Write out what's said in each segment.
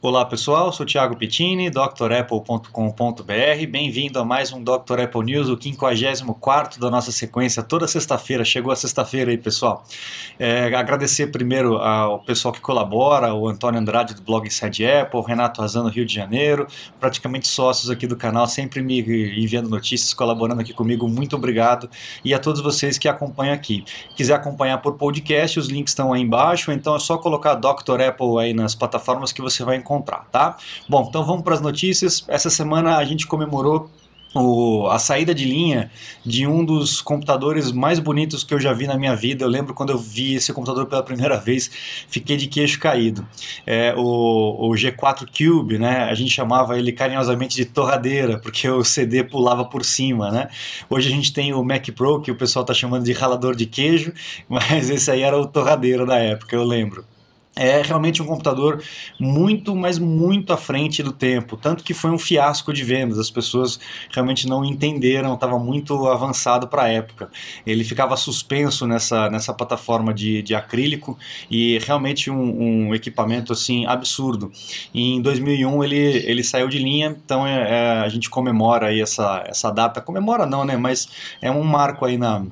Olá pessoal, sou Thiago Pittini, drapple.com.br. Bem-vindo a mais um Dr. Apple News, o 54 da nossa sequência, toda sexta-feira. Chegou a sexta-feira aí, pessoal. É, agradecer primeiro ao pessoal que colabora, o Antônio Andrade do blog Inside Apple, o Renato Razano Rio de Janeiro, praticamente sócios aqui do canal, sempre me enviando notícias, colaborando aqui comigo. Muito obrigado. E a todos vocês que acompanham aqui. Quiser acompanhar por podcast, os links estão aí embaixo, então é só colocar Dr. Apple aí nas plataformas que você vai encontrar encontrar, tá? Bom, então vamos para as notícias. Essa semana a gente comemorou o, a saída de linha de um dos computadores mais bonitos que eu já vi na minha vida. Eu lembro quando eu vi esse computador pela primeira vez, fiquei de queixo caído. É, o, o G4 Cube, né? A gente chamava ele carinhosamente de torradeira, porque o CD pulava por cima, né? Hoje a gente tem o Mac Pro, que o pessoal está chamando de ralador de queijo, mas esse aí era o torradeira da época, eu lembro é realmente um computador muito, mas muito à frente do tempo. Tanto que foi um fiasco de vendas, as pessoas realmente não entenderam, estava muito avançado para a época. Ele ficava suspenso nessa, nessa plataforma de, de acrílico e realmente um, um equipamento assim absurdo. E em 2001 ele, ele saiu de linha, então é, é, a gente comemora aí essa, essa data. Comemora não, né? Mas é um marco aí na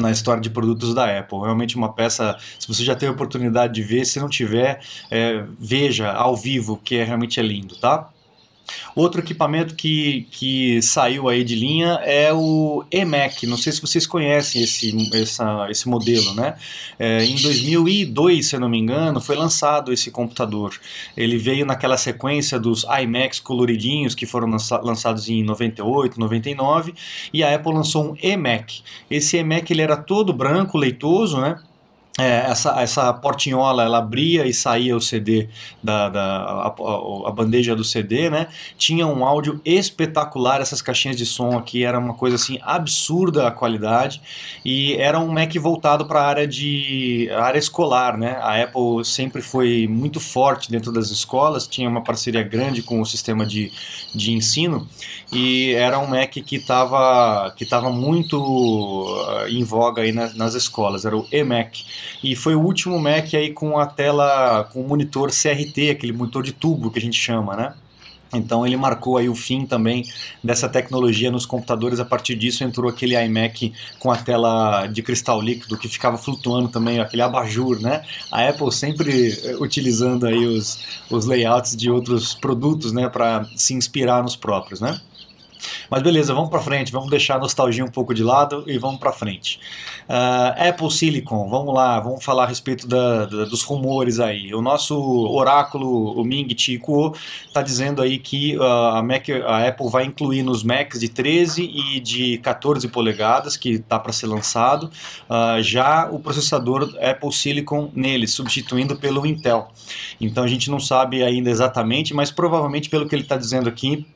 na história de produtos da Apple. Realmente uma peça, se você já teve a oportunidade de ver, se não tiver, é, veja ao vivo, que é, realmente é lindo, tá? Outro equipamento que, que saiu aí de linha é o eMac. Não sei se vocês conhecem esse, essa, esse modelo, né? É, em 2002, se eu não me engano, foi lançado esse computador. Ele veio naquela sequência dos iMacs coloridinhos que foram lançados em 98, 99 e a Apple lançou um eMac. Esse eMac ele era todo branco, leitoso, né? É, essa, essa portinhola ela abria e saía o CD da, da a, a, bandeja do CD, né? Tinha um áudio espetacular, essas caixinhas de som aqui era uma coisa assim absurda a qualidade e era um Mac voltado para a área de área escolar, né? A Apple sempre foi muito forte dentro das escolas, tinha uma parceria grande com o sistema de, de ensino e era um Mac que estava que tava muito uh, em voga aí nas, nas escolas, era o eMac. E foi o último Mac aí com a tela, com o monitor CRT, aquele monitor de tubo que a gente chama, né? Então ele marcou aí o fim também dessa tecnologia nos computadores. A partir disso entrou aquele iMac com a tela de cristal líquido que ficava flutuando também, aquele abajur, né? A Apple sempre eh, utilizando aí os, os layouts de outros produtos, né, para se inspirar nos próprios, né? Mas beleza, vamos para frente, vamos deixar a nostalgia um pouco de lado e vamos para frente. Uh, Apple Silicon, vamos lá, vamos falar a respeito da, da, dos rumores aí. O nosso oráculo, o Ming Chi Kuo, está dizendo aí que uh, a, Mac, a Apple vai incluir nos Macs de 13 e de 14 polegadas, que está para ser lançado, uh, já o processador Apple Silicon nele, substituindo pelo Intel. Então a gente não sabe ainda exatamente, mas provavelmente pelo que ele está dizendo aqui,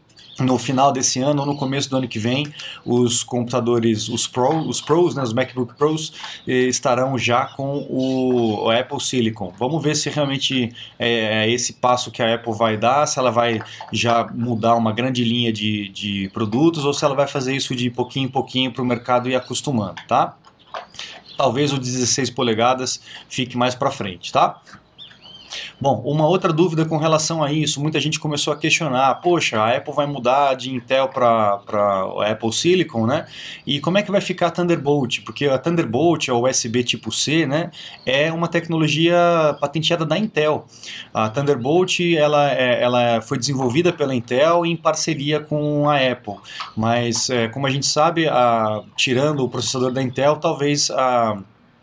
no final desse ano ou no começo do ano que vem, os computadores, os, Pro, os Pros, né, os MacBook Pros, eh, estarão já com o, Apple Silicon. Vamos ver se realmente é, é, esse passo que a Apple vai dar, se ela vai já mudar uma grande linha de, de produtos ou se ela vai fazer isso de pouquinho em pouquinho para o mercado ir acostumando, tá? Talvez o 16 polegadas fique mais para frente, tá? Bom, uma outra dúvida com relação a isso, muita gente começou a questionar, poxa, a Apple vai mudar de Intel para Apple Silicon, né? E como é que vai ficar a Thunderbolt? Porque a Thunderbolt, ou USB tipo C, né, é uma tecnologia patenteada da Intel. A Thunderbolt, ela, é, ela foi desenvolvida pela Intel em parceria com a Apple, mas é, como a gente sabe, a, tirando o processador da Intel, talvez a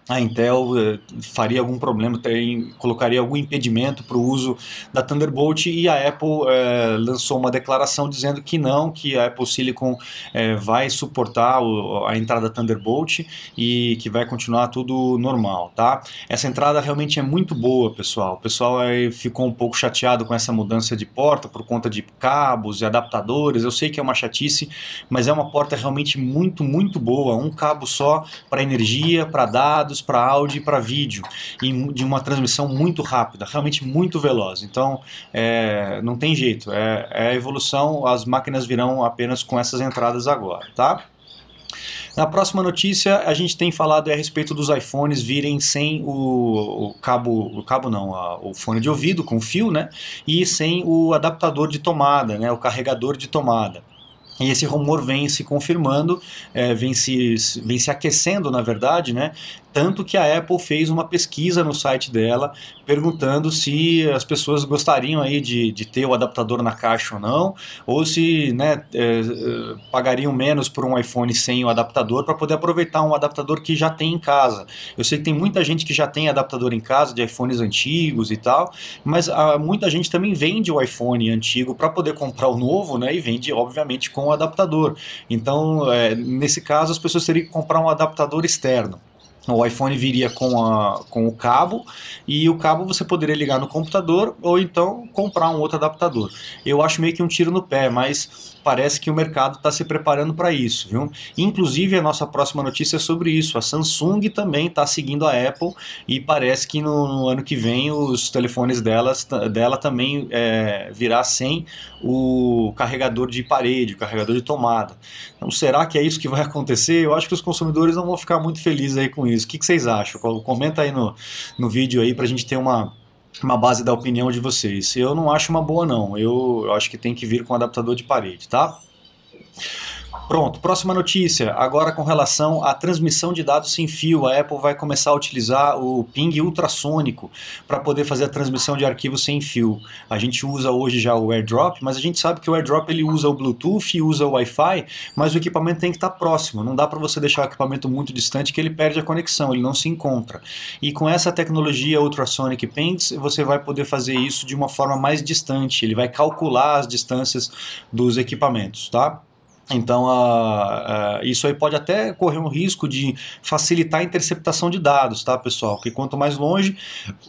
a Intel eh, faria algum problema, tem, colocaria algum impedimento para o uso da Thunderbolt e a Apple eh, lançou uma declaração dizendo que não, que a Apple Silicon eh, vai suportar o, a entrada Thunderbolt e que vai continuar tudo normal, tá? Essa entrada realmente é muito boa, pessoal. O pessoal ficou um pouco chateado com essa mudança de porta por conta de cabos e adaptadores. Eu sei que é uma chatice, mas é uma porta realmente muito, muito boa. Um cabo só para energia, para dados dados para áudio e para vídeo, e de uma transmissão muito rápida, realmente muito veloz. Então, é, não tem jeito, é, é a evolução, as máquinas virão apenas com essas entradas agora, tá? Na próxima notícia, a gente tem falado a respeito dos iPhones virem sem o, o cabo, o cabo não, a, o fone de ouvido com fio, né? E sem o adaptador de tomada, né? O carregador de tomada. E esse rumor vem se confirmando, é, vem, se, vem se aquecendo, na verdade, né? Tanto que a Apple fez uma pesquisa no site dela perguntando se as pessoas gostariam aí de, de ter o adaptador na caixa ou não, ou se né, é, pagariam menos por um iPhone sem o adaptador para poder aproveitar um adaptador que já tem em casa. Eu sei que tem muita gente que já tem adaptador em casa de iPhones antigos e tal, mas a, ah, muita gente também vende o iPhone antigo para poder comprar o novo, né? E vende, obviamente, com o adaptador. Então, é, nesse caso, as pessoas teriam que comprar um adaptador externo. O iPhone viria com, a, com o cabo e o cabo você poderia ligar no computador ou então comprar um outro adaptador. Eu acho meio que um tiro no pé, mas parece que o mercado está se preparando para isso, viu? Inclusive a nossa próxima notícia é sobre isso. A Samsung também está seguindo a Apple e parece que no, no, ano que vem os telefones delas, dela também é, virá sem o carregador de parede, o carregador de tomada. Então será que é isso que vai acontecer? Eu acho que os consumidores não vão ficar muito felizes aí com isso. O que, que vocês acham? Comenta aí no, no vídeo aí para a gente ter uma uma base da opinião de vocês. Eu não acho uma boa não. Eu, eu acho que tem que vir com adaptador de parede, tá? Pronto, próxima notícia. Agora com relação à transmissão de dados sem fio, a Apple vai começar a utilizar o ping ultrassônico para poder fazer a transmissão de arquivos sem fio. A gente usa hoje já o AirDrop, mas a gente sabe que o AirDrop ele usa o Bluetooth, usa o Wi-Fi, mas o equipamento tem que estar tá próximo. Não dá para você deixar o equipamento muito distante que ele perde a conexão, ele não se encontra. E com essa tecnologia Ultrasonic Pings, você vai poder fazer isso de uma forma mais distante. Ele vai calcular as distâncias dos equipamentos, tá? Então, uh, uh, isso aí pode até correr um risco de facilitar a interceptação de dados, tá, pessoal? Porque quanto mais longe,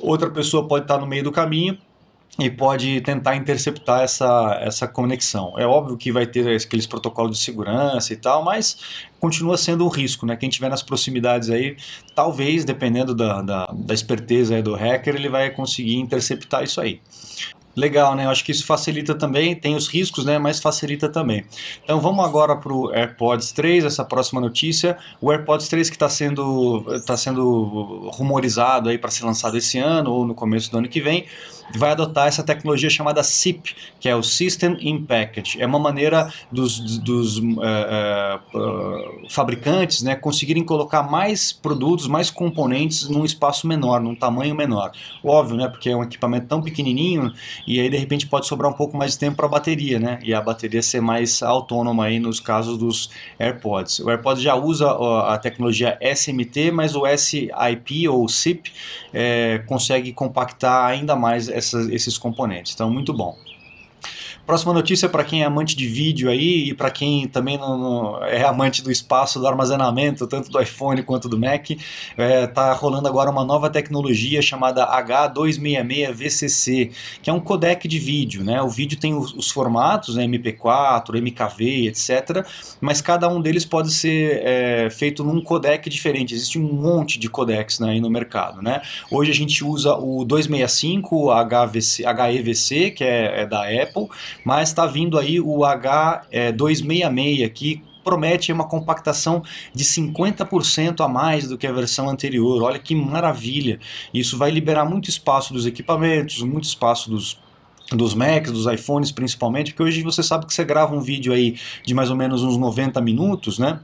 outra pessoa pode estar no meio do caminho e pode tentar interceptar essa, essa conexão. É óbvio que vai ter aqueles protocolos de segurança e tal, mas continua sendo um risco, né? Quem estiver nas proximidades aí, talvez, dependendo da, da, da esperteza do hacker, ele vai conseguir interceptar isso aí. Legal, né? Eu acho que isso facilita também, tem os riscos, né? Mas facilita também. Então vamos agora para o AirPods 3, essa próxima notícia. O AirPods 3 que está sendo, tá sendo rumorizado aí para ser lançado esse ano ou no começo do ano que vem vai adotar essa tecnologia chamada SIP, que é o System in Package. É uma maneira dos, dos uh, uh, fabricantes né, conseguirem colocar mais produtos, mais componentes num espaço menor, num tamanho menor. Óbvio, né, porque é um equipamento tão pequenininho e aí de repente pode sobrar um pouco mais de tempo para a bateria, né, e a bateria ser mais autônoma aí nos casos dos AirPods. O AirPods já usa a tecnologia SMT, mas o SIP ou SIP é, consegue compactar ainda mais essas, esses componentes. Então, muito bom. Próxima notícia para quem é amante de vídeo aí e para quem também não, não, é amante do espaço do armazenamento, tanto do iPhone quanto do Mac, é, tá rolando agora uma nova tecnologia chamada H266VCC, que é um codec de vídeo, né? O vídeo tem os, os formatos, né? MP4, MKV, etc. Mas cada um deles pode ser é, feito num codec diferente. Existe um monte de codecs né, aí no mercado, né? Hoje a gente usa o 265, o HVC, HEVC, que é, é da Apple mas está vindo aí o H266 é, que promete uma compactação de 50% a mais do que a versão anterior. Olha que maravilha! Isso vai liberar muito espaço dos equipamentos, muito espaço dos dos Macs, dos iPhones principalmente, porque hoje você sabe que você grava um vídeo aí de mais ou menos uns 90 minutos, né?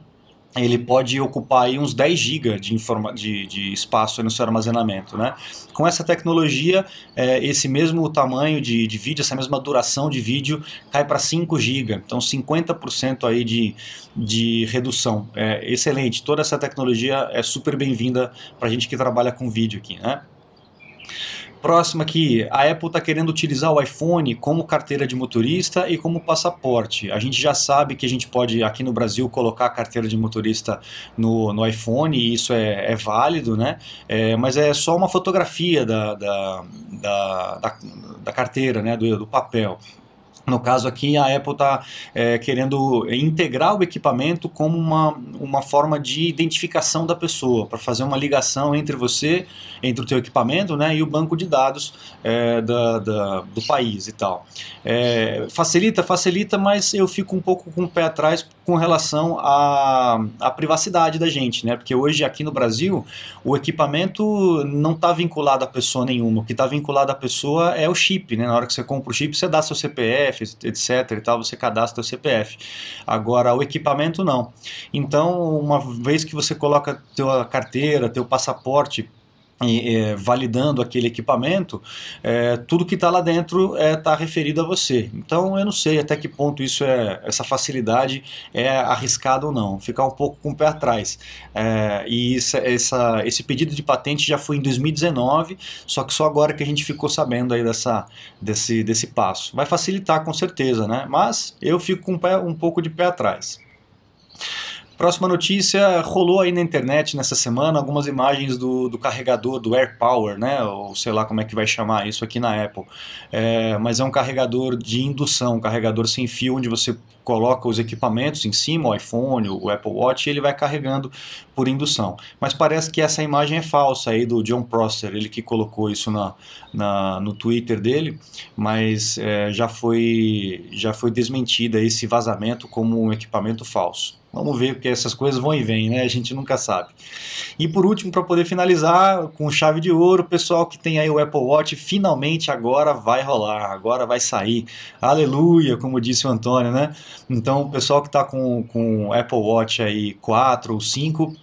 Ele pode ocupar aí uns 10 GB de, de, de, espaço no seu armazenamento. Né? Com essa tecnologia, é, esse mesmo tamanho de, de, vídeo, essa mesma duração de vídeo cai para 5 GB, então 50% aí de, de redução. É excelente, toda essa tecnologia é super bem-vinda para a gente que trabalha com vídeo aqui. Né? Próxima aqui, a Apple está querendo utilizar o iPhone como carteira de motorista e como passaporte. A gente já sabe que a gente pode, aqui no Brasil, colocar a carteira de motorista no, no iPhone e isso é, é válido, né? É, mas é só uma fotografia da, da, da, da, da carteira, né? do, do papel. No caso aqui, a Apple está é, querendo integrar o equipamento como uma, uma forma de identificação da pessoa, para fazer uma ligação entre você, entre o teu equipamento né, e o banco de dados é, da, da, do país e tal. É, facilita, facilita, mas eu fico um pouco com o pé atrás com relação à, à privacidade da gente, né? Porque hoje aqui no Brasil o equipamento não está vinculado a pessoa nenhuma. O que está vinculado à pessoa é o chip, né? Na hora que você compra o chip, você dá seu CPF, etc. e tal, você cadastra o CPF. Agora o equipamento não. Então, uma vez que você coloca tua carteira, teu passaporte é, validando aquele equipamento, é, tudo que está lá dentro está é, tá referido a você. Então eu não sei até que ponto isso é essa facilidade é arriscado ou não. Ficar um pouco com o pé atrás. É, e isso, essa, esse pedido de patente já foi em 2019, só que só agora que a gente ficou sabendo aí dessa, desse, desse passo. Vai facilitar com certeza, né? Mas eu fico com um, pé, um pouco de pé atrás. Próxima notícia, rolou aí na internet nessa semana algumas imagens do, do carregador do AirPower, né? Ou sei lá como é que vai chamar isso aqui na Apple. É, mas é um carregador de indução, um carregador sem fio, onde você coloca os equipamentos em cima, o iPhone, o Apple Watch, e ele vai carregando por indução. Mas parece que essa imagem é falsa aí do John Prosser, ele que colocou isso na, na no Twitter dele, mas é, já, foi, já foi desmentida esse vazamento como um equipamento falso. Vamos ver, porque essas coisas vão e vêm, né? A gente nunca sabe. E por último, para poder finalizar com chave de ouro, pessoal que tem aí o Apple Watch, finalmente agora vai rolar, agora vai sair. Aleluia, como disse o Antônio, né? Então, o pessoal que está com, com Apple Watch aí 4 ou 5,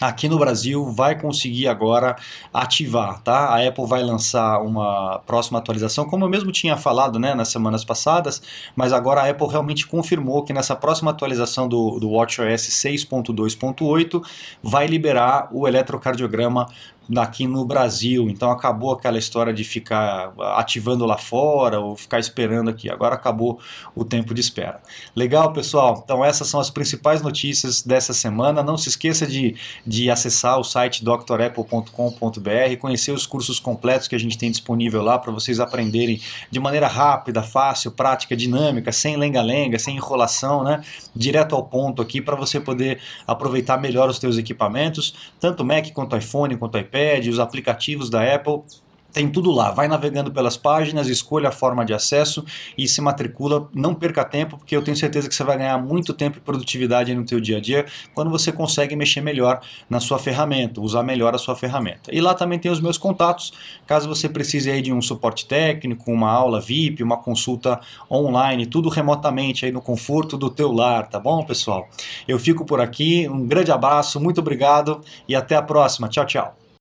aqui no Brasil vai conseguir agora ativar, tá? A Apple vai lançar uma próxima atualização, como eu mesmo tinha falado, né, nas semanas passadas, mas agora a Apple realmente confirmou que nessa próxima atualização do, do WatchOS 6.2.8 vai liberar o eletrocardiograma aqui no Brasil. Então acabou aquela história de ficar ativando lá fora ou ficar esperando aqui. Agora acabou o tempo de espera. Legal, pessoal? Então essas são as principais notícias dessa semana. Não se esqueça de, de acessar o site drapple.com.br, conhecer os cursos completos que a gente tem disponível lá para vocês aprenderem de maneira rápida, fácil, prática, dinâmica, sem lenga-lenga, sem enrolação, né? Direto ao ponto aqui para você poder aproveitar melhor os seus equipamentos, tanto Mac quanto iPhone, quanto iPad iPad, os aplicativos da Apple tem tudo lá. Vai navegando pelas páginas, escolha a forma de acesso e se matricula. Não perca tempo, porque eu tenho certeza que você vai ganhar muito tempo e produtividade no teu dia a dia quando você consegue mexer melhor na sua ferramenta, usar melhor a sua ferramenta. E lá também tem os meus contatos, caso você precise aí de um suporte técnico, uma aula VIP, uma consulta online, tudo remotamente aí no conforto do teu lar, tá bom, pessoal? Eu fico por aqui, um grande abraço, muito obrigado e até a próxima. Tchau, tchau.